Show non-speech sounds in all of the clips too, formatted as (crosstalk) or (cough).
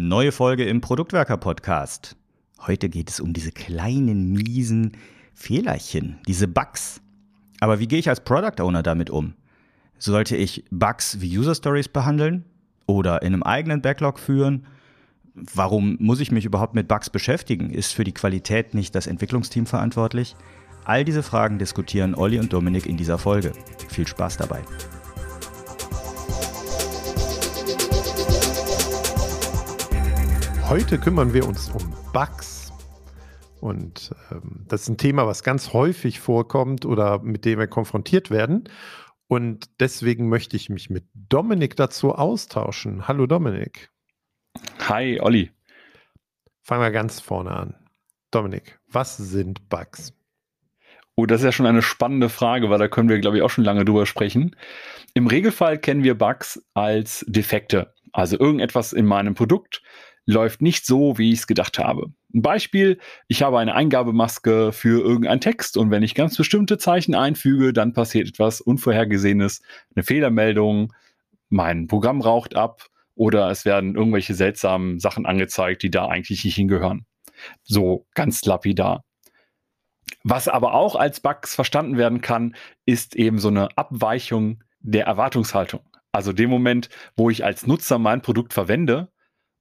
Neue Folge im Produktwerker Podcast. Heute geht es um diese kleinen, miesen Fehlerchen, diese Bugs. Aber wie gehe ich als Product Owner damit um? Sollte ich Bugs wie User Stories behandeln oder in einem eigenen Backlog führen? Warum muss ich mich überhaupt mit Bugs beschäftigen? Ist für die Qualität nicht das Entwicklungsteam verantwortlich? All diese Fragen diskutieren Olli und Dominik in dieser Folge. Viel Spaß dabei. Heute kümmern wir uns um Bugs. Und ähm, das ist ein Thema, was ganz häufig vorkommt oder mit dem wir konfrontiert werden. Und deswegen möchte ich mich mit Dominik dazu austauschen. Hallo Dominik. Hi Olli. Fangen wir ganz vorne an. Dominik, was sind Bugs? Oh, das ist ja schon eine spannende Frage, weil da können wir, glaube ich, auch schon lange drüber sprechen. Im Regelfall kennen wir Bugs als Defekte. Also irgendetwas in meinem Produkt läuft nicht so, wie ich es gedacht habe. Ein Beispiel, ich habe eine Eingabemaske für irgendeinen Text und wenn ich ganz bestimmte Zeichen einfüge, dann passiert etwas Unvorhergesehenes, eine Fehlermeldung, mein Programm raucht ab oder es werden irgendwelche seltsamen Sachen angezeigt, die da eigentlich nicht hingehören. So ganz lapidar. Was aber auch als Bugs verstanden werden kann, ist eben so eine Abweichung der Erwartungshaltung. Also dem Moment, wo ich als Nutzer mein Produkt verwende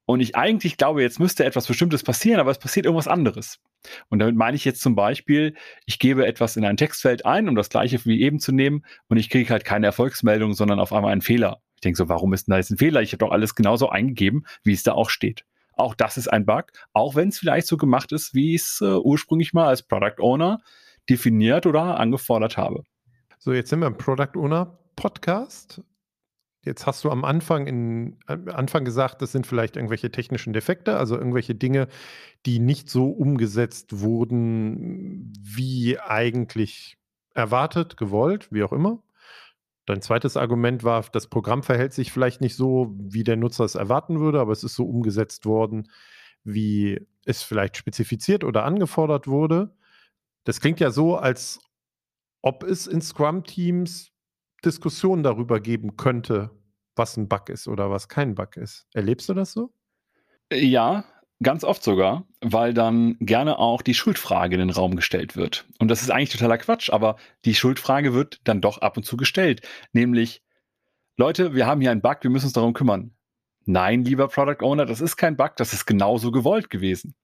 und ich eigentlich glaube, jetzt müsste etwas Bestimmtes passieren, aber es passiert irgendwas anderes. Und damit meine ich jetzt zum Beispiel, ich gebe etwas in ein Textfeld ein, um das gleiche wie eben zu nehmen, und ich kriege halt keine Erfolgsmeldung, sondern auf einmal einen Fehler. Ich denke so, warum ist denn da jetzt ein Fehler? Ich habe doch alles genauso eingegeben, wie es da auch steht. Auch das ist ein Bug, auch wenn es vielleicht so gemacht ist, wie ich es äh, ursprünglich mal als Product Owner definiert oder angefordert habe. So, jetzt sind wir im Product Owner Podcast. Jetzt hast du am Anfang, in, Anfang gesagt, das sind vielleicht irgendwelche technischen Defekte, also irgendwelche Dinge, die nicht so umgesetzt wurden, wie eigentlich erwartet, gewollt, wie auch immer. Dein zweites Argument war, das Programm verhält sich vielleicht nicht so, wie der Nutzer es erwarten würde, aber es ist so umgesetzt worden, wie es vielleicht spezifiziert oder angefordert wurde. Das klingt ja so, als ob es in Scrum-Teams Diskussionen darüber geben könnte, was ein Bug ist oder was kein Bug ist. Erlebst du das so? Ja, ganz oft sogar, weil dann gerne auch die Schuldfrage in den Raum gestellt wird. Und das ist eigentlich totaler Quatsch, aber die Schuldfrage wird dann doch ab und zu gestellt. Nämlich, Leute, wir haben hier einen Bug, wir müssen uns darum kümmern. Nein, lieber Product Owner, das ist kein Bug, das ist genauso gewollt gewesen.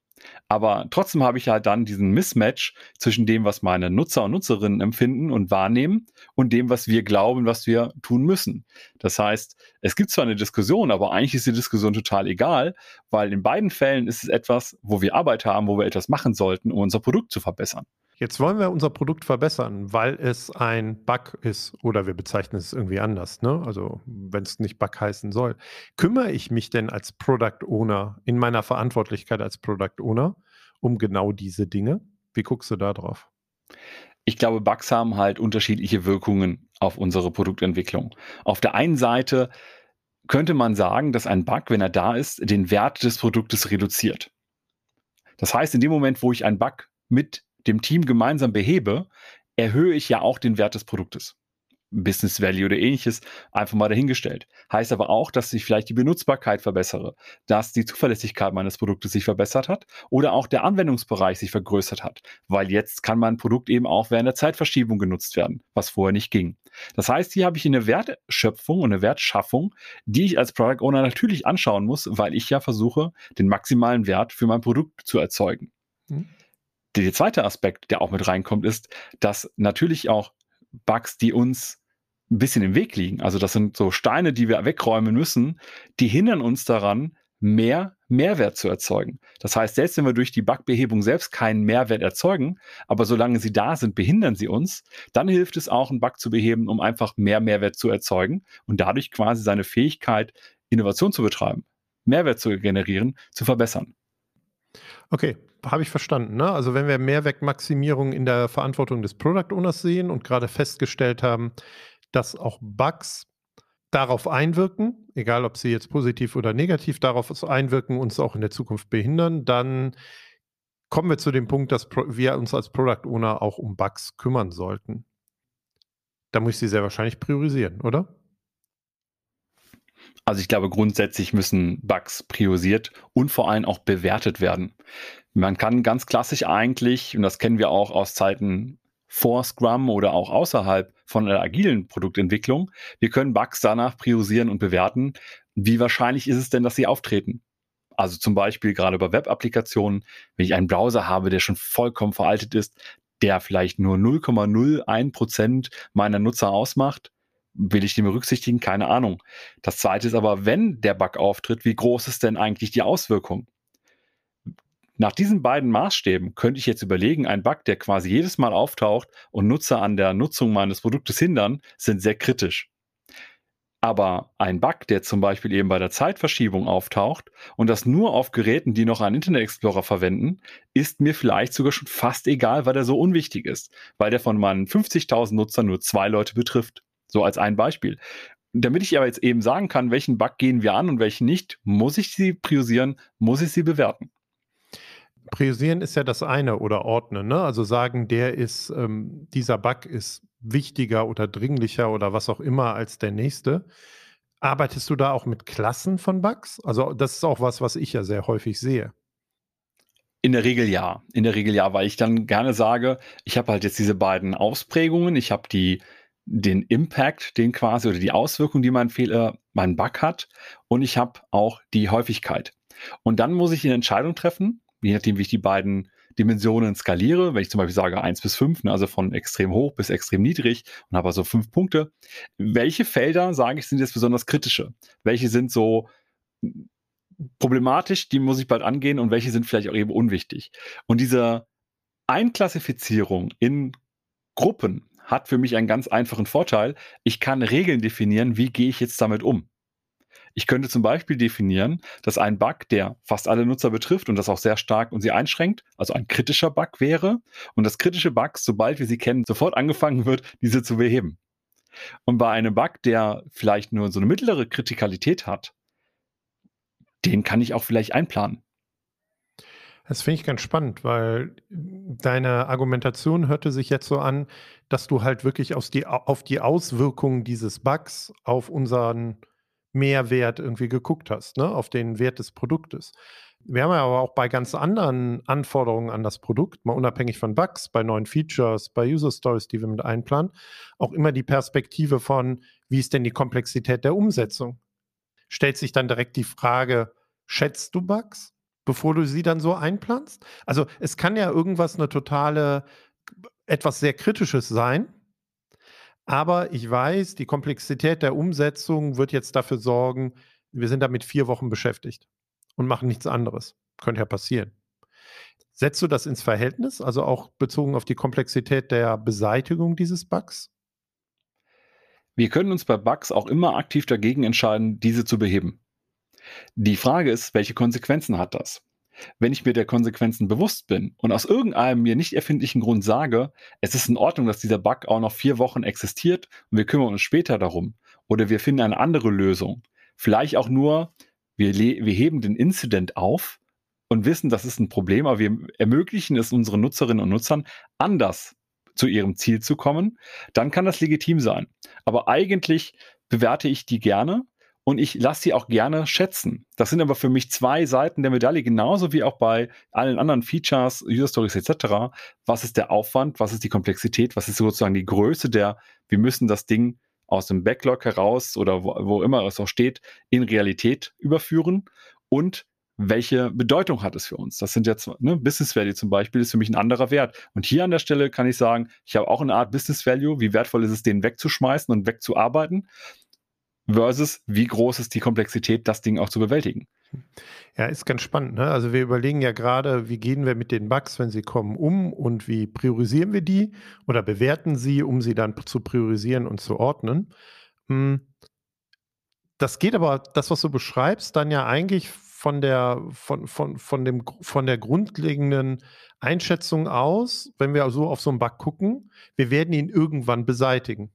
Aber trotzdem habe ich ja dann diesen Mismatch zwischen dem, was meine Nutzer und Nutzerinnen empfinden und wahrnehmen und dem, was wir glauben, was wir tun müssen. Das heißt, es gibt zwar eine Diskussion, aber eigentlich ist die Diskussion total egal, weil in beiden Fällen ist es etwas, wo wir Arbeit haben, wo wir etwas machen sollten, um unser Produkt zu verbessern. Jetzt wollen wir unser Produkt verbessern, weil es ein Bug ist oder wir bezeichnen es irgendwie anders, ne? Also wenn es nicht Bug heißen soll. Kümmere ich mich denn als Product Owner in meiner Verantwortlichkeit als Product Owner um genau diese Dinge? Wie guckst du da drauf? Ich glaube, Bugs haben halt unterschiedliche Wirkungen auf unsere Produktentwicklung. Auf der einen Seite könnte man sagen, dass ein Bug, wenn er da ist, den Wert des Produktes reduziert. Das heißt, in dem Moment, wo ich einen Bug mit dem Team gemeinsam behebe, erhöhe ich ja auch den Wert des Produktes. Business Value oder ähnliches einfach mal dahingestellt. Heißt aber auch, dass ich vielleicht die Benutzbarkeit verbessere, dass die Zuverlässigkeit meines Produktes sich verbessert hat oder auch der Anwendungsbereich sich vergrößert hat, weil jetzt kann mein Produkt eben auch während der Zeitverschiebung genutzt werden, was vorher nicht ging. Das heißt, hier habe ich eine Wertschöpfung und eine Wertschaffung, die ich als Product Owner natürlich anschauen muss, weil ich ja versuche, den maximalen Wert für mein Produkt zu erzeugen. Mhm. Der zweite Aspekt, der auch mit reinkommt, ist, dass natürlich auch Bugs, die uns ein bisschen im Weg liegen, also das sind so Steine, die wir wegräumen müssen, die hindern uns daran, mehr Mehrwert zu erzeugen. Das heißt, selbst wenn wir durch die Bugbehebung selbst keinen Mehrwert erzeugen, aber solange sie da sind, behindern sie uns, dann hilft es auch, einen Bug zu beheben, um einfach mehr Mehrwert zu erzeugen und dadurch quasi seine Fähigkeit, Innovation zu betreiben, Mehrwert zu generieren, zu verbessern. Okay, habe ich verstanden. Ne? Also wenn wir Mehrwertmaximierung in der Verantwortung des Product Owners sehen und gerade festgestellt haben, dass auch Bugs darauf einwirken, egal ob sie jetzt positiv oder negativ darauf einwirken, uns auch in der Zukunft behindern, dann kommen wir zu dem Punkt, dass wir uns als Product Owner auch um Bugs kümmern sollten. Da muss ich sie sehr wahrscheinlich priorisieren, oder? Also ich glaube, grundsätzlich müssen Bugs priorisiert und vor allem auch bewertet werden. Man kann ganz klassisch eigentlich, und das kennen wir auch aus Zeiten vor Scrum oder auch außerhalb von der agilen Produktentwicklung, wir können Bugs danach priorisieren und bewerten. Wie wahrscheinlich ist es denn, dass sie auftreten? Also zum Beispiel gerade bei Web-Applikationen, wenn ich einen Browser habe, der schon vollkommen veraltet ist, der vielleicht nur 0,01 Prozent meiner Nutzer ausmacht, will ich den berücksichtigen? Keine Ahnung. Das zweite ist aber, wenn der Bug auftritt, wie groß ist denn eigentlich die Auswirkung? Nach diesen beiden Maßstäben könnte ich jetzt überlegen, ein Bug, der quasi jedes Mal auftaucht und Nutzer an der Nutzung meines Produktes hindern, sind sehr kritisch. Aber ein Bug, der zum Beispiel eben bei der Zeitverschiebung auftaucht und das nur auf Geräten, die noch einen Internet Explorer verwenden, ist mir vielleicht sogar schon fast egal, weil der so unwichtig ist, weil der von meinen 50.000 Nutzern nur zwei Leute betrifft. So als ein Beispiel. Damit ich aber jetzt eben sagen kann, welchen Bug gehen wir an und welchen nicht, muss ich sie priorisieren, muss ich sie bewerten. Priorisieren ist ja das eine oder ordnen, ne? Also sagen, der ist, ähm, dieser Bug ist wichtiger oder dringlicher oder was auch immer als der nächste. Arbeitest du da auch mit Klassen von Bugs? Also, das ist auch was, was ich ja sehr häufig sehe. In der Regel ja. In der Regel ja, weil ich dann gerne sage, ich habe halt jetzt diese beiden Ausprägungen. Ich habe die den Impact, den quasi oder die Auswirkung, die mein Fehler, mein Bug hat. Und ich habe auch die Häufigkeit. Und dann muss ich eine Entscheidung treffen, je nachdem, wie ich die beiden Dimensionen skaliere. Wenn ich zum Beispiel sage 1 bis 5, ne, also von extrem hoch bis extrem niedrig und habe also fünf Punkte. Welche Felder, sage ich, sind jetzt besonders kritische? Welche sind so problematisch, die muss ich bald angehen und welche sind vielleicht auch eben unwichtig? Und diese Einklassifizierung in Gruppen hat für mich einen ganz einfachen Vorteil. Ich kann Regeln definieren, wie gehe ich jetzt damit um. Ich könnte zum Beispiel definieren, dass ein Bug, der fast alle Nutzer betrifft und das auch sehr stark und sie einschränkt, also ein kritischer Bug wäre und dass kritische Bugs, sobald wir sie kennen, sofort angefangen wird, diese zu beheben. Und bei einem Bug, der vielleicht nur so eine mittlere Kritikalität hat, den kann ich auch vielleicht einplanen. Das finde ich ganz spannend, weil deine Argumentation hörte sich jetzt so an, dass du halt wirklich die, auf die Auswirkungen dieses Bugs auf unseren Mehrwert irgendwie geguckt hast, ne? auf den Wert des Produktes. Wir haben ja aber auch bei ganz anderen Anforderungen an das Produkt, mal unabhängig von Bugs, bei neuen Features, bei User Stories, die wir mit einplanen, auch immer die Perspektive von, wie ist denn die Komplexität der Umsetzung? Stellt sich dann direkt die Frage, schätzt du Bugs? bevor du sie dann so einplanst? Also es kann ja irgendwas eine totale, etwas sehr Kritisches sein. Aber ich weiß, die Komplexität der Umsetzung wird jetzt dafür sorgen, wir sind damit vier Wochen beschäftigt und machen nichts anderes. Könnte ja passieren. Setzt du das ins Verhältnis, also auch bezogen auf die Komplexität der Beseitigung dieses Bugs? Wir können uns bei Bugs auch immer aktiv dagegen entscheiden, diese zu beheben. Die Frage ist, welche Konsequenzen hat das? Wenn ich mir der Konsequenzen bewusst bin und aus irgendeinem mir nicht erfindlichen Grund sage, es ist in Ordnung, dass dieser Bug auch noch vier Wochen existiert und wir kümmern uns später darum oder wir finden eine andere Lösung. Vielleicht auch nur, wir, wir heben den Incident auf und wissen, das ist ein Problem, aber wir ermöglichen es unseren Nutzerinnen und Nutzern anders zu ihrem Ziel zu kommen, dann kann das legitim sein. Aber eigentlich bewerte ich die gerne und ich lasse sie auch gerne schätzen. Das sind aber für mich zwei Seiten der Medaille, genauso wie auch bei allen anderen Features, User Stories etc. Was ist der Aufwand? Was ist die Komplexität? Was ist sozusagen die Größe der, wir müssen das Ding aus dem Backlog heraus oder wo, wo immer es auch steht, in Realität überführen und welche Bedeutung hat es für uns? Das sind jetzt, ne, Business Value zum Beispiel ist für mich ein anderer Wert. Und hier an der Stelle kann ich sagen, ich habe auch eine Art Business Value. Wie wertvoll ist es, den wegzuschmeißen und wegzuarbeiten? Versus wie groß ist die Komplexität, das Ding auch zu bewältigen. Ja, ist ganz spannend. Ne? Also wir überlegen ja gerade, wie gehen wir mit den Bugs, wenn sie kommen, um und wie priorisieren wir die oder bewerten sie, um sie dann zu priorisieren und zu ordnen. Hm. Das geht aber, das, was du beschreibst, dann ja eigentlich von der, von, von, von, dem, von der grundlegenden Einschätzung aus, wenn wir so auf so einen Bug gucken, wir werden ihn irgendwann beseitigen.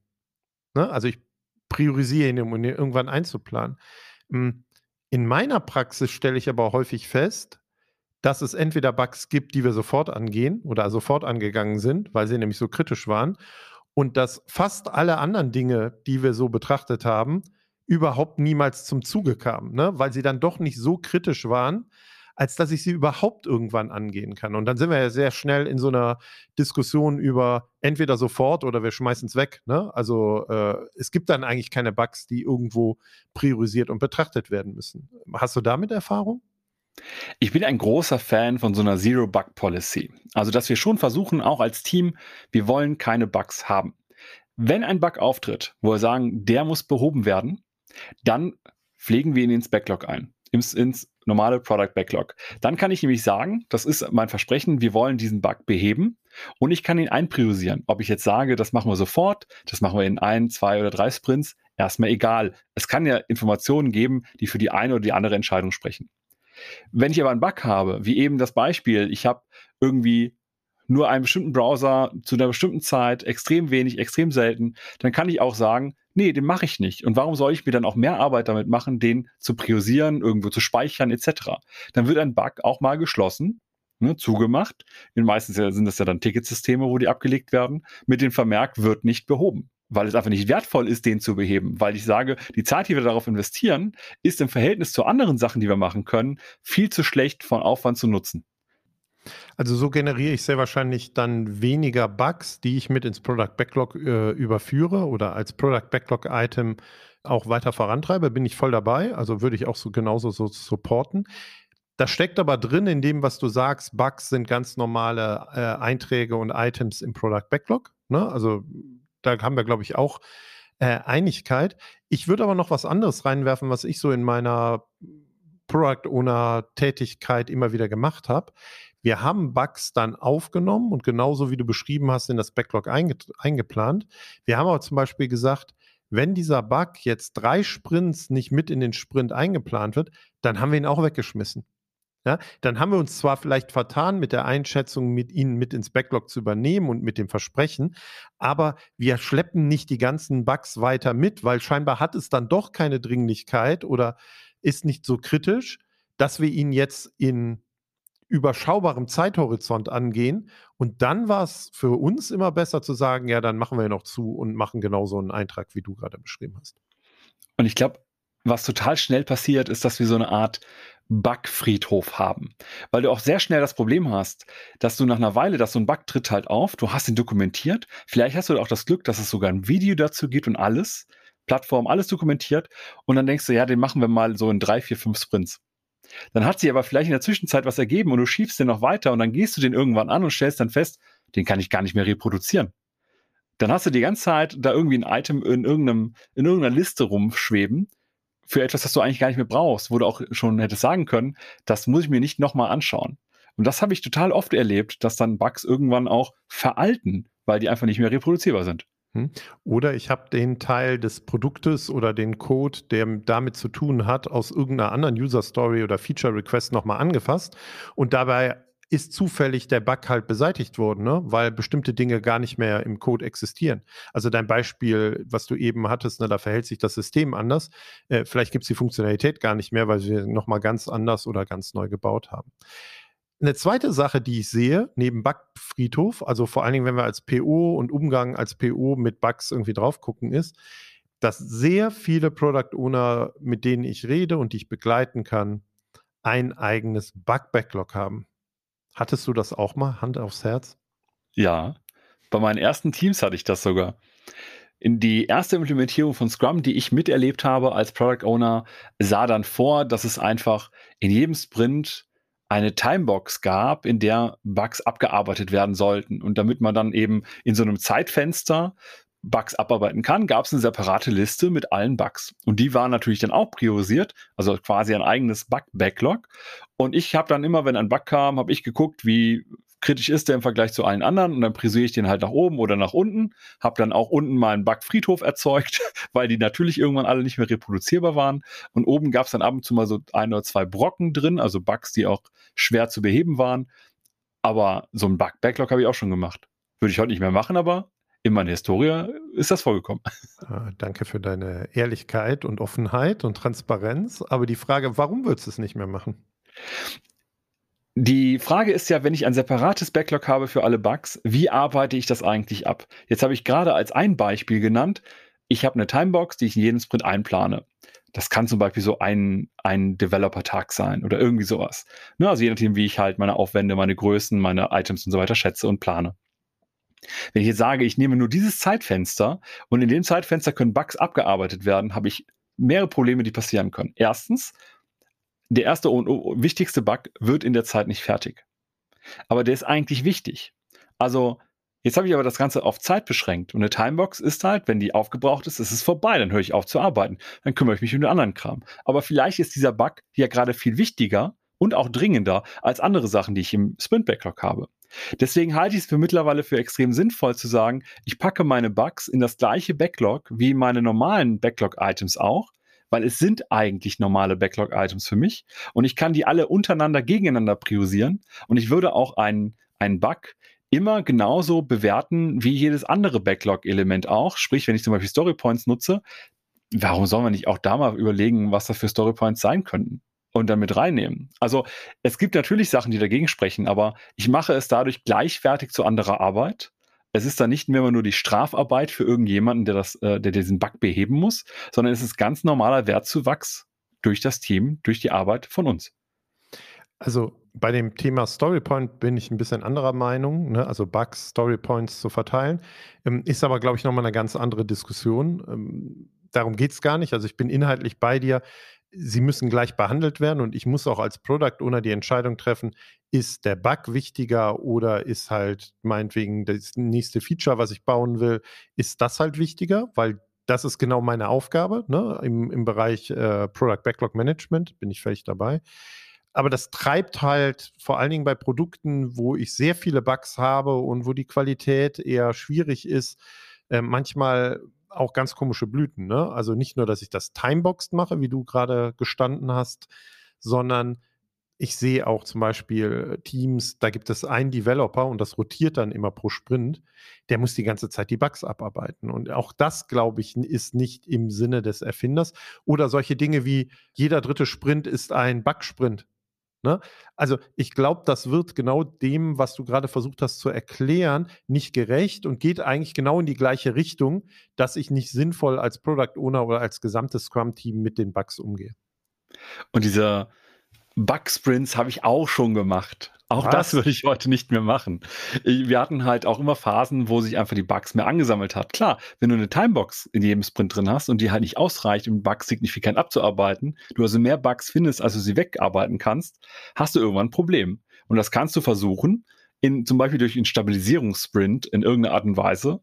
Ne? Also ich priorisieren, um irgendwann einzuplanen. Hm, in meiner Praxis stelle ich aber häufig fest, dass es entweder Bugs gibt, die wir sofort angehen oder sofort angegangen sind, weil sie nämlich so kritisch waren, und dass fast alle anderen Dinge, die wir so betrachtet haben, überhaupt niemals zum Zuge kamen, ne? weil sie dann doch nicht so kritisch waren, als dass ich sie überhaupt irgendwann angehen kann. Und dann sind wir ja sehr schnell in so einer Diskussion über entweder sofort oder wir schmeißen es weg. Ne? Also äh, es gibt dann eigentlich keine Bugs, die irgendwo priorisiert und betrachtet werden müssen. Hast du damit Erfahrung? Ich bin ein großer Fan von so einer Zero-Bug-Policy. Also, dass wir schon versuchen, auch als Team, wir wollen keine Bugs haben. Wenn ein Bug auftritt, wo wir sagen, der muss behoben werden, dann pflegen wir ihn ins Backlog ein, ins, ins normale Product Backlog. Dann kann ich nämlich sagen, das ist mein Versprechen, wir wollen diesen Bug beheben und ich kann ihn einpriorisieren. Ob ich jetzt sage, das machen wir sofort, das machen wir in ein, zwei oder drei Sprints, erstmal egal. Es kann ja Informationen geben, die für die eine oder die andere Entscheidung sprechen. Wenn ich aber einen Bug habe, wie eben das Beispiel, ich habe irgendwie nur einen bestimmten Browser zu einer bestimmten Zeit, extrem wenig, extrem selten, dann kann ich auch sagen, nee, den mache ich nicht. Und warum soll ich mir dann auch mehr Arbeit damit machen, den zu priorisieren, irgendwo zu speichern, etc. Dann wird ein Bug auch mal geschlossen, ne, zugemacht. In meistens sind das ja dann Ticketsysteme, wo die abgelegt werden, mit dem Vermerk wird nicht behoben weil es einfach nicht wertvoll ist, den zu beheben. Weil ich sage, die Zeit, die wir darauf investieren, ist im Verhältnis zu anderen Sachen, die wir machen können, viel zu schlecht von Aufwand zu nutzen. Also so generiere ich sehr wahrscheinlich dann weniger Bugs, die ich mit ins Product Backlog äh, überführe oder als Product Backlog Item auch weiter vorantreibe. Bin ich voll dabei. Also würde ich auch so genauso so supporten. Das steckt aber drin in dem, was du sagst. Bugs sind ganz normale äh, Einträge und Items im Product Backlog. Ne? Also da haben wir, glaube ich, auch äh, Einigkeit. Ich würde aber noch was anderes reinwerfen, was ich so in meiner Product Owner Tätigkeit immer wieder gemacht habe. Wir haben Bugs dann aufgenommen und genauso wie du beschrieben hast, in das Backlog einge eingeplant. Wir haben aber zum Beispiel gesagt, wenn dieser Bug jetzt drei Sprints nicht mit in den Sprint eingeplant wird, dann haben wir ihn auch weggeschmissen. Ja, dann haben wir uns zwar vielleicht vertan mit der Einschätzung, mit ihnen mit ins Backlog zu übernehmen und mit dem Versprechen, aber wir schleppen nicht die ganzen Bugs weiter mit, weil scheinbar hat es dann doch keine Dringlichkeit oder ist nicht so kritisch, dass wir ihn jetzt in überschaubarem Zeithorizont angehen. Und dann war es für uns immer besser zu sagen, ja, dann machen wir noch zu und machen genauso einen Eintrag, wie du gerade beschrieben hast. Und ich glaube, was total schnell passiert, ist, dass wir so eine Art Bugfriedhof haben. Weil du auch sehr schnell das Problem hast, dass du nach einer Weile, dass so ein Bug tritt halt auf, du hast ihn dokumentiert, vielleicht hast du auch das Glück, dass es sogar ein Video dazu gibt und alles, Plattform, alles dokumentiert und dann denkst du, ja, den machen wir mal so in drei, vier, fünf Sprints. Dann hat sich aber vielleicht in der Zwischenzeit was ergeben und du schiebst den noch weiter und dann gehst du den irgendwann an und stellst dann fest, den kann ich gar nicht mehr reproduzieren. Dann hast du die ganze Zeit da irgendwie ein Item in, irgendeinem, in irgendeiner Liste rumschweben für etwas, das du eigentlich gar nicht mehr brauchst, wo du auch schon hättest sagen können, das muss ich mir nicht nochmal anschauen. Und das habe ich total oft erlebt, dass dann Bugs irgendwann auch veralten, weil die einfach nicht mehr reproduzierbar sind. Hm. Oder ich habe den Teil des Produktes oder den Code, der damit zu tun hat, aus irgendeiner anderen User Story oder Feature Request nochmal angefasst und dabei ist zufällig der Bug halt beseitigt worden, ne? weil bestimmte Dinge gar nicht mehr im Code existieren. Also dein Beispiel, was du eben hattest, ne, da verhält sich das System anders. Äh, vielleicht gibt es die Funktionalität gar nicht mehr, weil wir nochmal ganz anders oder ganz neu gebaut haben. Eine zweite Sache, die ich sehe, neben Bugfriedhof, also vor allen Dingen, wenn wir als PO und Umgang als PO mit Bugs irgendwie drauf gucken, ist, dass sehr viele Product Owner, mit denen ich rede und die ich begleiten kann, ein eigenes Bug-Backlog haben. Hattest du das auch mal, Hand aufs Herz? Ja, bei meinen ersten Teams hatte ich das sogar. In die erste Implementierung von Scrum, die ich miterlebt habe als Product Owner, sah dann vor, dass es einfach in jedem Sprint eine Timebox gab, in der Bugs abgearbeitet werden sollten. Und damit man dann eben in so einem Zeitfenster Bugs abarbeiten kann, gab es eine separate Liste mit allen Bugs. Und die waren natürlich dann auch priorisiert, also quasi ein eigenes Bug-Backlog. Und ich habe dann immer, wenn ein Bug kam, habe ich geguckt, wie kritisch ist der im Vergleich zu allen anderen und dann priorisiere ich den halt nach oben oder nach unten, habe dann auch unten mal einen Bug-Friedhof erzeugt, (laughs) weil die natürlich irgendwann alle nicht mehr reproduzierbar waren und oben gab es dann ab und zu mal so ein oder zwei Brocken drin, also Bugs, die auch schwer zu beheben waren, aber so ein Bug-Backlog habe ich auch schon gemacht. Würde ich heute nicht mehr machen, aber in meiner Historie ist das vorgekommen. Ah, danke für deine Ehrlichkeit und Offenheit und Transparenz. Aber die Frage, warum würdest du es nicht mehr machen? Die Frage ist ja, wenn ich ein separates Backlog habe für alle Bugs, wie arbeite ich das eigentlich ab? Jetzt habe ich gerade als ein Beispiel genannt, ich habe eine Timebox, die ich in jeden Sprint einplane. Das kann zum Beispiel so ein, ein Developer-Tag sein oder irgendwie sowas. Ne, also je nachdem, wie ich halt meine Aufwände, meine Größen, meine Items und so weiter schätze und plane. Wenn ich jetzt sage, ich nehme nur dieses Zeitfenster und in dem Zeitfenster können Bugs abgearbeitet werden, habe ich mehrere Probleme, die passieren können. Erstens, der erste und wichtigste Bug wird in der Zeit nicht fertig. Aber der ist eigentlich wichtig. Also Jetzt habe ich aber das Ganze auf Zeit beschränkt und eine Timebox ist halt, wenn die aufgebraucht ist, ist es vorbei, dann höre ich auf zu arbeiten, dann kümmere ich mich um den anderen Kram. Aber vielleicht ist dieser Bug ja gerade viel wichtiger und auch dringender als andere Sachen, die ich im Sprint-Backlog habe. Deswegen halte ich es für mittlerweile für extrem sinnvoll zu sagen, ich packe meine Bugs in das gleiche Backlog wie meine normalen Backlog-Items auch, weil es sind eigentlich normale Backlog-Items für mich und ich kann die alle untereinander gegeneinander priorisieren und ich würde auch einen, einen Bug immer genauso bewerten wie jedes andere Backlog-Element auch. Sprich, wenn ich zum Beispiel Storypoints nutze, warum soll man nicht auch da mal überlegen, was das für Storypoints sein könnten? Und dann mit reinnehmen. Also es gibt natürlich Sachen, die dagegen sprechen, aber ich mache es dadurch gleichwertig zu anderer Arbeit. Es ist dann nicht mehr nur die Strafarbeit für irgendjemanden, der, das, äh, der diesen Bug beheben muss, sondern es ist ganz normaler Wertzuwachs durch das Team, durch die Arbeit von uns. Also bei dem Thema Storypoint bin ich ein bisschen anderer Meinung, ne? also Bugs, Storypoints zu verteilen. Ähm, ist aber, glaube ich, nochmal eine ganz andere Diskussion. Ähm, darum geht es gar nicht. Also ich bin inhaltlich bei dir. Sie müssen gleich behandelt werden und ich muss auch als Product Owner die Entscheidung treffen, ist der Bug wichtiger oder ist halt meinetwegen das nächste Feature, was ich bauen will, ist das halt wichtiger, weil das ist genau meine Aufgabe ne? Im, im Bereich äh, Product Backlog Management, bin ich völlig dabei aber das treibt halt vor allen Dingen bei Produkten, wo ich sehr viele Bugs habe und wo die Qualität eher schwierig ist, äh, manchmal auch ganz komische Blüten. Ne? Also nicht nur, dass ich das Timeboxed mache, wie du gerade gestanden hast, sondern ich sehe auch zum Beispiel Teams, da gibt es einen Developer und das rotiert dann immer pro Sprint, der muss die ganze Zeit die Bugs abarbeiten. Und auch das, glaube ich, ist nicht im Sinne des Erfinders. Oder solche Dinge wie jeder dritte Sprint ist ein Bugsprint. Ne? Also ich glaube, das wird genau dem, was du gerade versucht hast zu erklären, nicht gerecht und geht eigentlich genau in die gleiche Richtung, dass ich nicht sinnvoll als Product Owner oder als gesamtes Scrum-Team mit den Bugs umgehe. Und dieser Bug-Sprints habe ich auch schon gemacht. Auch Was? das würde ich heute nicht mehr machen. Wir hatten halt auch immer Phasen, wo sich einfach die Bugs mehr angesammelt hat. Klar, wenn du eine Timebox in jedem Sprint drin hast und die halt nicht ausreicht, um Bugs signifikant abzuarbeiten, du also mehr Bugs findest, als du sie wegarbeiten kannst, hast du irgendwann ein Problem. Und das kannst du versuchen, in, zum Beispiel durch einen Stabilisierungssprint in irgendeiner Art und Weise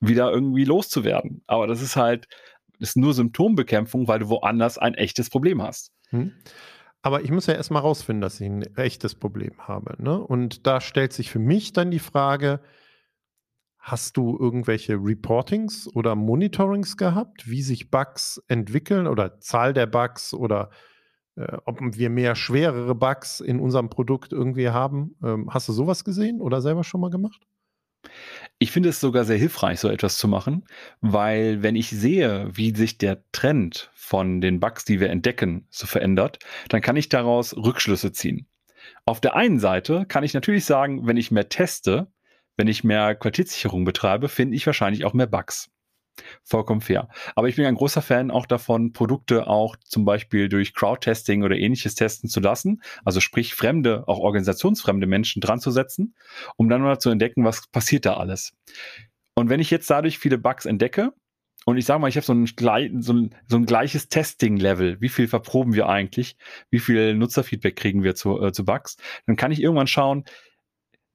wieder irgendwie loszuwerden. Aber das ist halt, das ist nur Symptombekämpfung, weil du woanders ein echtes Problem hast. Hm. Aber ich muss ja erstmal rausfinden, dass ich ein echtes Problem habe. Ne? Und da stellt sich für mich dann die Frage, hast du irgendwelche Reportings oder Monitorings gehabt, wie sich Bugs entwickeln oder Zahl der Bugs oder äh, ob wir mehr schwerere Bugs in unserem Produkt irgendwie haben? Ähm, hast du sowas gesehen oder selber schon mal gemacht? Ich finde es sogar sehr hilfreich, so etwas zu machen, weil wenn ich sehe, wie sich der Trend von den Bugs, die wir entdecken, so verändert, dann kann ich daraus Rückschlüsse ziehen. Auf der einen Seite kann ich natürlich sagen, wenn ich mehr teste, wenn ich mehr Qualitätssicherung betreibe, finde ich wahrscheinlich auch mehr Bugs. Vollkommen fair. Aber ich bin ein großer Fan auch davon, Produkte auch zum Beispiel durch Crowdtesting oder ähnliches testen zu lassen. Also sprich, fremde, auch organisationsfremde Menschen dran zu setzen, um dann mal zu entdecken, was passiert da alles. Und wenn ich jetzt dadurch viele Bugs entdecke, und ich sage mal, ich habe so ein, so, ein, so ein gleiches Testing-Level. Wie viel verproben wir eigentlich? Wie viel Nutzerfeedback kriegen wir zu, äh, zu Bugs? Dann kann ich irgendwann schauen,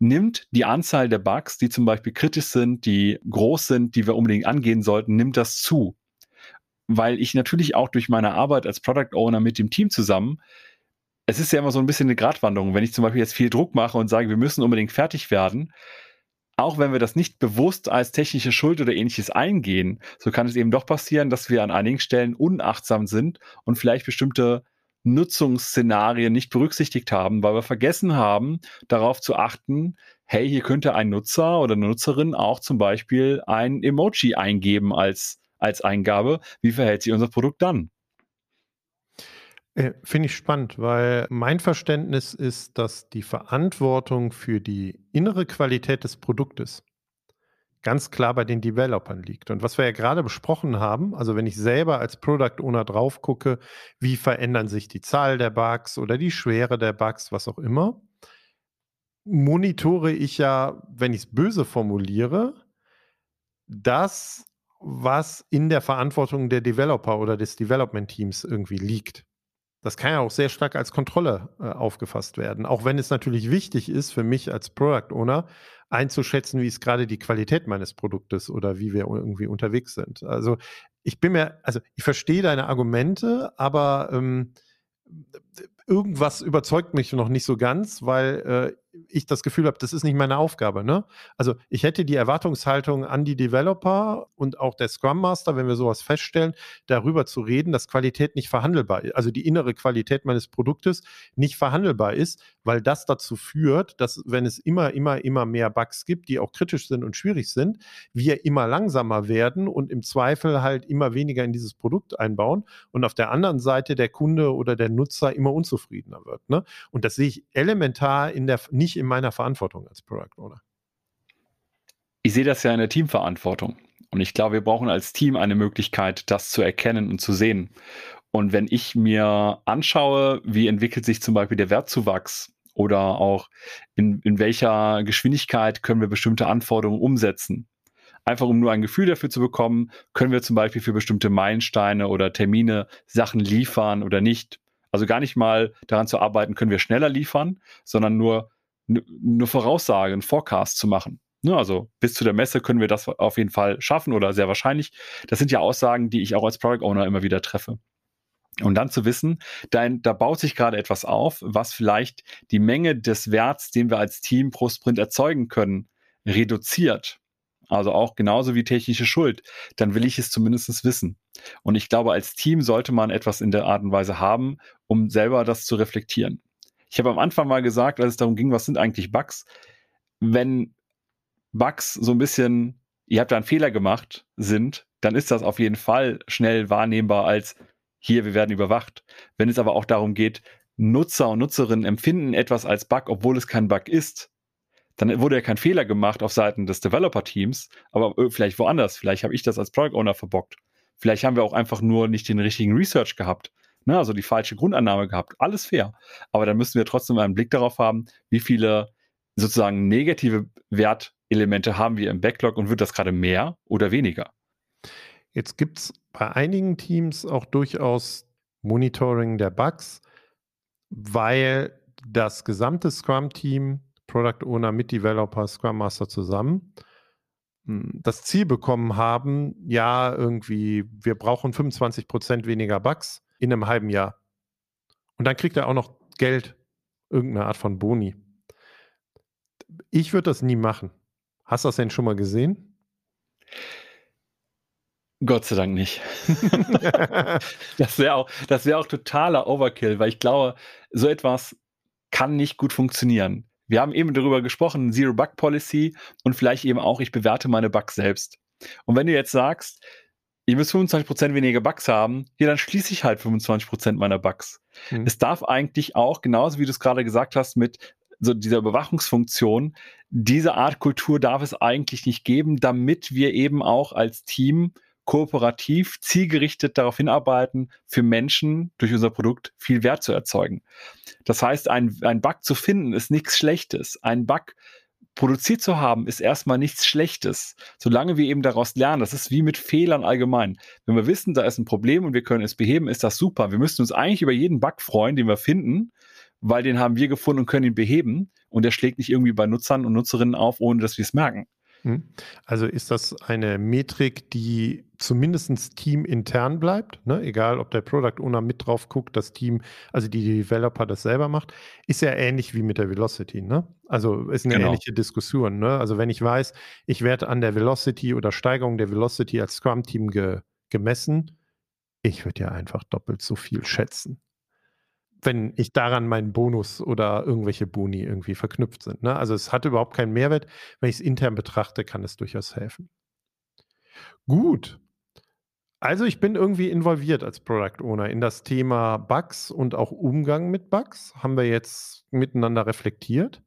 nimmt die Anzahl der Bugs, die zum Beispiel kritisch sind, die groß sind, die wir unbedingt angehen sollten, nimmt das zu. Weil ich natürlich auch durch meine Arbeit als Product Owner mit dem Team zusammen, es ist ja immer so ein bisschen eine Gratwanderung, wenn ich zum Beispiel jetzt viel Druck mache und sage, wir müssen unbedingt fertig werden, auch wenn wir das nicht bewusst als technische Schuld oder ähnliches eingehen, so kann es eben doch passieren, dass wir an einigen Stellen unachtsam sind und vielleicht bestimmte Nutzungsszenarien nicht berücksichtigt haben, weil wir vergessen haben, darauf zu achten, hey, hier könnte ein Nutzer oder eine Nutzerin auch zum Beispiel ein Emoji eingeben als, als Eingabe. Wie verhält sich unser Produkt dann? Äh, Finde ich spannend, weil mein Verständnis ist, dass die Verantwortung für die innere Qualität des Produktes ganz klar bei den Developern liegt. Und was wir ja gerade besprochen haben, also wenn ich selber als Product Owner drauf gucke, wie verändern sich die Zahl der Bugs oder die Schwere der Bugs, was auch immer, monitore ich ja, wenn ich es böse formuliere, das, was in der Verantwortung der Developer oder des Development Teams irgendwie liegt. Das kann ja auch sehr stark als Kontrolle äh, aufgefasst werden, auch wenn es natürlich wichtig ist für mich als Product Owner einzuschätzen, wie ist gerade die Qualität meines Produktes oder wie wir irgendwie unterwegs sind. Also ich bin mir, also ich verstehe deine Argumente, aber ähm, irgendwas überzeugt mich noch nicht so ganz, weil äh, ich das Gefühl habe, das ist nicht meine Aufgabe. Ne? Also ich hätte die Erwartungshaltung an die Developer und auch der Scrum Master, wenn wir sowas feststellen, darüber zu reden, dass Qualität nicht verhandelbar ist, also die innere Qualität meines Produktes nicht verhandelbar ist, weil das dazu führt, dass wenn es immer, immer, immer mehr Bugs gibt, die auch kritisch sind und schwierig sind, wir immer langsamer werden und im Zweifel halt immer weniger in dieses Produkt einbauen und auf der anderen Seite der Kunde oder der Nutzer immer unzufriedener wird. Ne? Und das sehe ich elementar in der nicht in meiner Verantwortung als Product Owner. Ich sehe das ja in der Teamverantwortung. Und ich glaube, wir brauchen als Team eine Möglichkeit, das zu erkennen und zu sehen. Und wenn ich mir anschaue, wie entwickelt sich zum Beispiel der Wertzuwachs oder auch in, in welcher Geschwindigkeit können wir bestimmte Anforderungen umsetzen, einfach um nur ein Gefühl dafür zu bekommen, können wir zum Beispiel für bestimmte Meilensteine oder Termine Sachen liefern oder nicht. Also gar nicht mal daran zu arbeiten, können wir schneller liefern, sondern nur eine Voraussage, einen Forecast zu machen. Ne, also bis zu der Messe können wir das auf jeden Fall schaffen oder sehr wahrscheinlich. Das sind ja Aussagen, die ich auch als Product Owner immer wieder treffe. Und dann zu wissen, da, da baut sich gerade etwas auf, was vielleicht die Menge des Werts, den wir als Team pro Sprint erzeugen können, reduziert. Also auch genauso wie technische Schuld. Dann will ich es zumindest wissen. Und ich glaube, als Team sollte man etwas in der Art und Weise haben, um selber das zu reflektieren. Ich habe am Anfang mal gesagt, als es darum ging, was sind eigentlich Bugs? Wenn Bugs so ein bisschen, ihr habt da einen Fehler gemacht, sind, dann ist das auf jeden Fall schnell wahrnehmbar als hier, wir werden überwacht. Wenn es aber auch darum geht, Nutzer und Nutzerinnen empfinden etwas als Bug, obwohl es kein Bug ist, dann wurde ja kein Fehler gemacht auf Seiten des Developer-Teams, aber äh, vielleicht woanders. Vielleicht habe ich das als Product Owner verbockt. Vielleicht haben wir auch einfach nur nicht den richtigen Research gehabt ne, also die falsche Grundannahme gehabt. Alles fair. Aber dann müssen wir trotzdem einen Blick darauf haben, wie viele sozusagen negative Wertelemente haben wir im Backlog und wird das gerade mehr oder weniger? Jetzt gibt es bei einigen Teams auch durchaus Monitoring der Bugs, weil das gesamte Scrum-Team, Product Owner mit Developer, Scrum Master zusammen, hm, das Ziel bekommen haben, ja, irgendwie, wir brauchen 25 Prozent weniger Bugs in einem halben Jahr. Und dann kriegt er auch noch Geld, irgendeine Art von Boni. Ich würde das nie machen. Hast du das denn schon mal gesehen? Gott sei Dank nicht. (laughs) (laughs) das wäre auch, das auch totaler Overkill, weil ich glaube, so etwas kann nicht gut funktionieren. Wir haben eben darüber gesprochen, Zero Bug Policy und vielleicht eben auch, ich bewerte meine Bugs selbst. Und wenn du jetzt sagst, ihr müsst 25% weniger Bugs haben, ja, dann schließe ich halt 25% meiner Bugs. Mhm. Es darf eigentlich auch, genauso wie du es gerade gesagt hast, mit so dieser Überwachungsfunktion, diese Art Kultur darf es eigentlich nicht geben, damit wir eben auch als Team kooperativ, zielgerichtet darauf hinarbeiten, für Menschen durch unser Produkt viel Wert zu erzeugen. Das heißt, ein, ein Bug zu finden ist nichts Schlechtes. Ein Bug produziert zu haben, ist erstmal nichts Schlechtes, solange wir eben daraus lernen. Das ist wie mit Fehlern allgemein. Wenn wir wissen, da ist ein Problem und wir können es beheben, ist das super. Wir müssen uns eigentlich über jeden Bug freuen, den wir finden, weil den haben wir gefunden und können ihn beheben und der schlägt nicht irgendwie bei Nutzern und Nutzerinnen auf, ohne dass wir es merken. Hm. Also ist das eine Metrik, die zumindest teamintern bleibt, ne? egal ob der Product Owner mit drauf guckt, das Team, also die Developer das selber macht, ist ja ähnlich wie mit der Velocity. Ne? Also ist eine genau. ähnliche Diskussion. Ne? Also wenn ich weiß, ich werde an der Velocity oder Steigerung der Velocity als Scrum-Team ge gemessen, ich würde ja einfach doppelt so viel schätzen wenn ich daran meinen Bonus oder irgendwelche Boni irgendwie verknüpft sind. Ne? Also es hat überhaupt keinen Mehrwert. Wenn ich es intern betrachte, kann es durchaus helfen. Gut. Also ich bin irgendwie involviert als Product Owner in das Thema Bugs und auch Umgang mit Bugs. Haben wir jetzt miteinander reflektiert.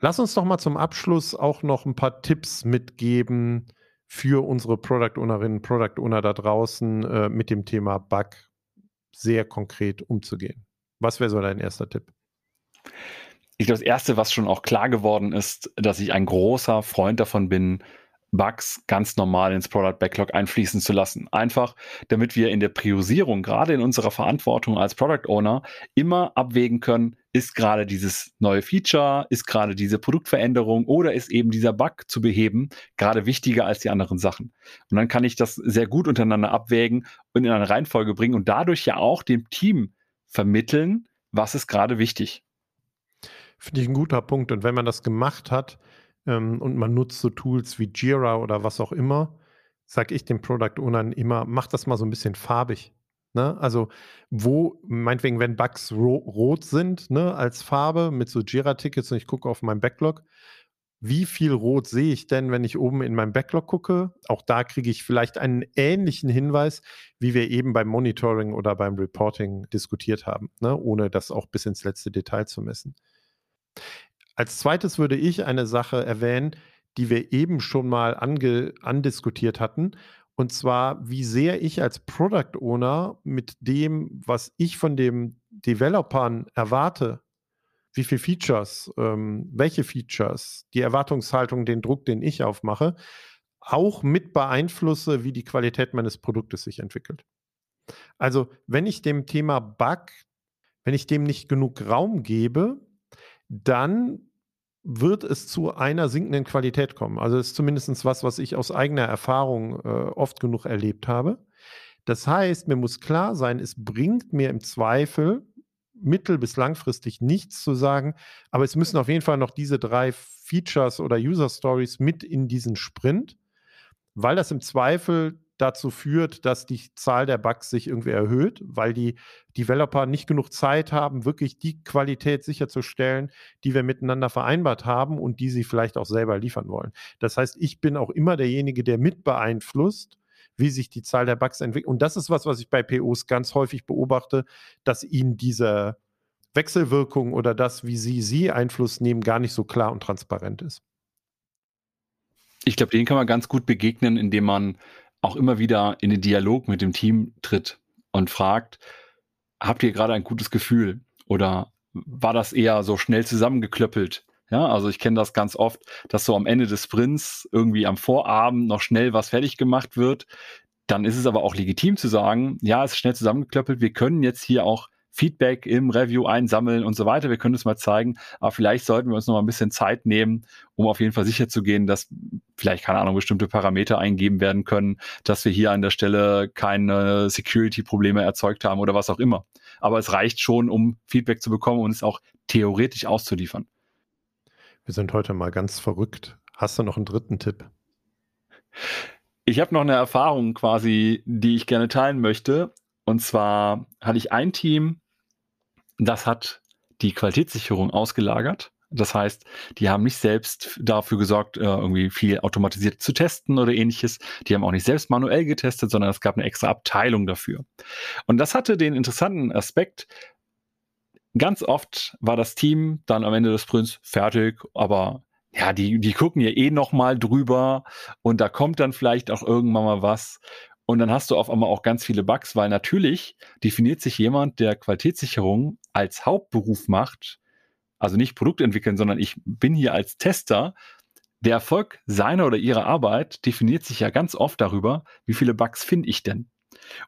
Lass uns doch mal zum Abschluss auch noch ein paar Tipps mitgeben für unsere Product Ownerinnen, Product Owner da draußen äh, mit dem Thema Bug sehr konkret umzugehen. Was wäre so dein erster Tipp? Ich glaube, das Erste, was schon auch klar geworden ist, dass ich ein großer Freund davon bin, Bugs ganz normal ins Product Backlog einfließen zu lassen. Einfach, damit wir in der Priorisierung, gerade in unserer Verantwortung als Product Owner, immer abwägen können, ist gerade dieses neue Feature, ist gerade diese Produktveränderung oder ist eben dieser Bug zu beheben gerade wichtiger als die anderen Sachen. Und dann kann ich das sehr gut untereinander abwägen und in eine Reihenfolge bringen und dadurch ja auch dem Team vermitteln, was ist gerade wichtig. Finde ich ein guter Punkt. Und wenn man das gemacht hat, ähm, und man nutzt so Tools wie Jira oder was auch immer, sage ich dem Product Ownern immer, mach das mal so ein bisschen farbig. Ne? Also, wo, meinetwegen, wenn Bugs ro rot sind, ne, als Farbe mit so Jira-Tickets und ich gucke auf meinen Backlog, wie viel Rot sehe ich denn, wenn ich oben in meinem Backlog gucke? Auch da kriege ich vielleicht einen ähnlichen Hinweis, wie wir eben beim Monitoring oder beim Reporting diskutiert haben, ne? ohne das auch bis ins letzte Detail zu messen. Als zweites würde ich eine Sache erwähnen, die wir eben schon mal ange, andiskutiert hatten. Und zwar, wie sehr ich als Product Owner mit dem, was ich von den Developern erwarte, wie viele Features, ähm, welche Features, die Erwartungshaltung, den Druck, den ich aufmache, auch mit beeinflusse, wie die Qualität meines Produktes sich entwickelt. Also, wenn ich dem Thema Bug, wenn ich dem nicht genug Raum gebe, dann wird es zu einer sinkenden Qualität kommen. Also das ist zumindest was, was ich aus eigener Erfahrung äh, oft genug erlebt habe. Das heißt, mir muss klar sein, es bringt mir im Zweifel mittel- bis langfristig nichts zu sagen, aber es müssen auf jeden Fall noch diese drei Features oder User Stories mit in diesen Sprint, weil das im Zweifel dazu führt, dass die Zahl der Bugs sich irgendwie erhöht, weil die Developer nicht genug Zeit haben, wirklich die Qualität sicherzustellen, die wir miteinander vereinbart haben und die sie vielleicht auch selber liefern wollen. Das heißt, ich bin auch immer derjenige, der mit beeinflusst, wie sich die Zahl der Bugs entwickelt. Und das ist was, was ich bei POs ganz häufig beobachte, dass ihnen diese Wechselwirkung oder das, wie sie sie Einfluss nehmen, gar nicht so klar und transparent ist. Ich glaube, den kann man ganz gut begegnen, indem man auch immer wieder in den Dialog mit dem Team tritt und fragt, habt ihr gerade ein gutes Gefühl oder war das eher so schnell zusammengeklöppelt? Ja, also ich kenne das ganz oft, dass so am Ende des Sprints irgendwie am Vorabend noch schnell was fertig gemacht wird. Dann ist es aber auch legitim zu sagen, ja, es ist schnell zusammengeklöppelt. Wir können jetzt hier auch Feedback im Review einsammeln und so weiter. Wir können es mal zeigen, aber vielleicht sollten wir uns noch mal ein bisschen Zeit nehmen, um auf jeden Fall sicher zu gehen, dass vielleicht, keine Ahnung, bestimmte Parameter eingeben werden können, dass wir hier an der Stelle keine Security-Probleme erzeugt haben oder was auch immer. Aber es reicht schon, um Feedback zu bekommen und es auch theoretisch auszuliefern. Wir sind heute mal ganz verrückt. Hast du noch einen dritten Tipp? Ich habe noch eine Erfahrung quasi, die ich gerne teilen möchte. Und zwar hatte ich ein Team, das hat die Qualitätssicherung ausgelagert. Das heißt, die haben nicht selbst dafür gesorgt, äh, irgendwie viel automatisiert zu testen oder ähnliches. Die haben auch nicht selbst manuell getestet, sondern es gab eine extra Abteilung dafür. Und das hatte den interessanten Aspekt, ganz oft war das Team dann am Ende des Sprints fertig, aber ja, die, die gucken ja eh nochmal drüber und da kommt dann vielleicht auch irgendwann mal was. Und dann hast du auf einmal auch ganz viele Bugs, weil natürlich definiert sich jemand, der Qualitätssicherung als Hauptberuf macht, also nicht Produkt entwickeln, sondern ich bin hier als Tester. Der Erfolg seiner oder ihrer Arbeit definiert sich ja ganz oft darüber, wie viele Bugs finde ich denn.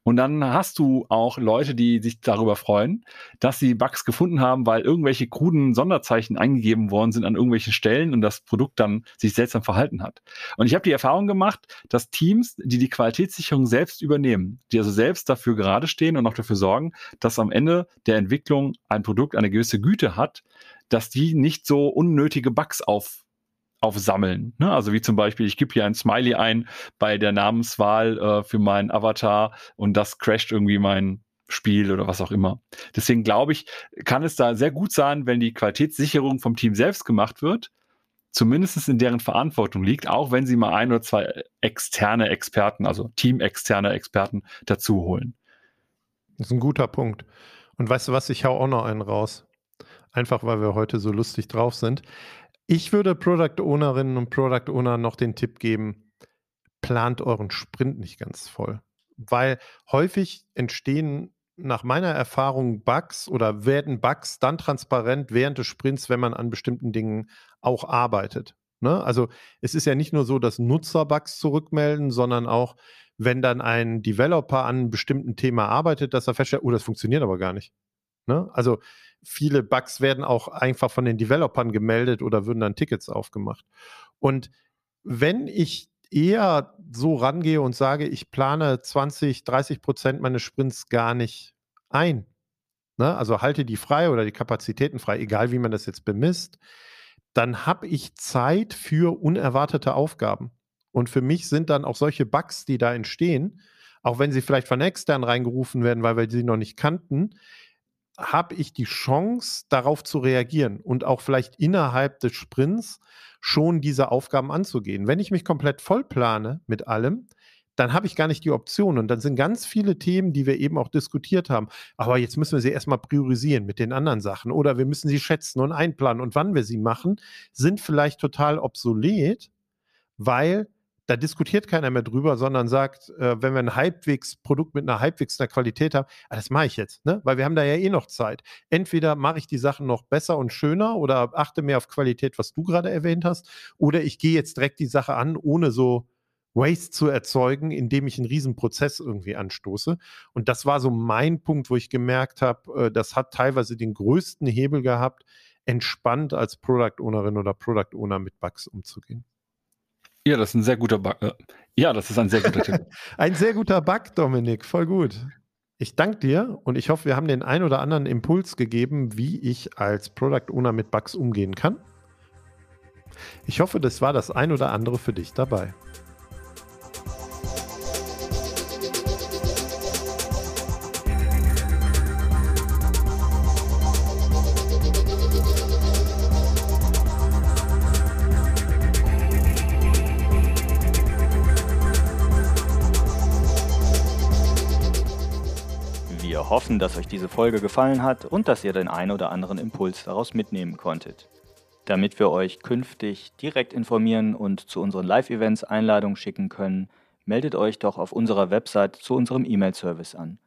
Und dann hast du auch Leute, die sich darüber freuen, dass sie Bugs gefunden haben, weil irgendwelche kruden Sonderzeichen eingegeben worden sind an irgendwelchen Stellen und das Produkt dann sich seltsam verhalten hat. Und ich habe die Erfahrung gemacht, dass Teams, die die Qualitätssicherung selbst übernehmen, die also selbst dafür gerade stehen und auch dafür sorgen, dass am Ende der Entwicklung ein Produkt eine gewisse Güte hat, dass die nicht so unnötige Bugs auf aufsammeln. Ne? Also wie zum Beispiel, ich gebe hier ein Smiley ein bei der Namenswahl äh, für meinen Avatar und das crasht irgendwie mein Spiel oder was auch immer. Deswegen glaube ich, kann es da sehr gut sein, wenn die Qualitätssicherung vom Team selbst gemacht wird, zumindest in deren Verantwortung liegt, auch wenn sie mal ein oder zwei externe Experten, also teamexterne Experten dazu holen. Das ist ein guter Punkt. Und weißt du was, ich hau auch noch einen raus. Einfach weil wir heute so lustig drauf sind Ich würde Product Ownerinnen und Product Owner noch den Tipp geben, plant euren Sprint nicht ganz voll. Weil häufig entstehen nach meiner Erfahrung Bugs oder werden Bugs dann transparent während des Sprints, wenn man an bestimmten Dingen auch arbeitet. Ne? Also es ist ja nicht nur so, dass Nutzer Bugs zurückmelden, sondern auch, wenn dann ein Developer an einem bestimmten Thema arbeitet, dass er feststellt, oh, das funktioniert aber gar nicht. Ne? Also viele Bugs werden auch einfach von den Developern gemeldet oder würden dann Tickets aufgemacht. Und wenn ich eher so rangehe und sage, ich plane 20, 30 Prozent meines Sprints gar nicht ein. Ne? Also halte die frei oder die Kapazitäten frei, egal wie man das jetzt bemisst, dann habe ich Zeit für unerwartete Aufgaben. Und für mich sind dann auch solche Bugs, die da entstehen, auch wenn sie vielleicht von extern reingerufen werden, weil wir sie noch nicht kannten, habe ich die Chance, darauf zu reagieren und auch vielleicht innerhalb des Sprints schon diese Aufgaben anzugehen. Wenn ich mich komplett voll plane mit allem, dann habe ich gar nicht die Option. Und dann sind ganz viele Themen, die wir eben auch diskutiert haben. Aber jetzt müssen wir sie erstmal priorisieren mit den anderen Sachen. Oder wir müssen sie schätzen und einplanen. Und wann wir sie machen, sind vielleicht total obsolet, weil da diskutiert keiner mehr drüber, sondern sagt, äh, wenn wir ein halbwegs Produkt mit einer halbwegs einer Qualität haben, ah, das mache ich jetzt, ne? weil wir haben da ja eh noch Zeit. Entweder mache ich die Sachen noch besser und schöner oder achte mehr auf Qualität, was du gerade erwähnt hast, oder ich gehe jetzt direkt die Sache an, ohne so Waste zu erzeugen, indem ich einen riesen Prozess irgendwie anstoße. Und das war so mein Punkt, wo ich gemerkt habe, äh, das hat teilweise den größten Hebel gehabt, entspannt als Product Ownerin oder Product Owner mit Bugs umzugehen. Ja, das ist ein sehr guter Bug. Äh, ja, das ist ein sehr guter Tipp. (laughs) ein sehr guter Bug, Dominik, voll gut. Ich danke dir und ich hoffe, wir haben den ein oder anderen Impuls gegeben, wie ich als Product Owner mit Bugs umgehen kann. Ich hoffe, das war das ein oder andere für dich dabei. Hoffen, dass euch diese Folge gefallen hat und dass ihr den ein oder anderen Impuls daraus mitnehmen konntet. Damit wir euch künftig direkt informieren und zu unseren Live-Events Einladungen schicken können, meldet euch doch auf unserer Website zu unserem E-Mail-Service an.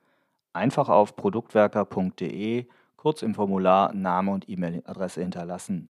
Einfach auf produktwerker.de kurz im Formular Name und E-Mail-Adresse hinterlassen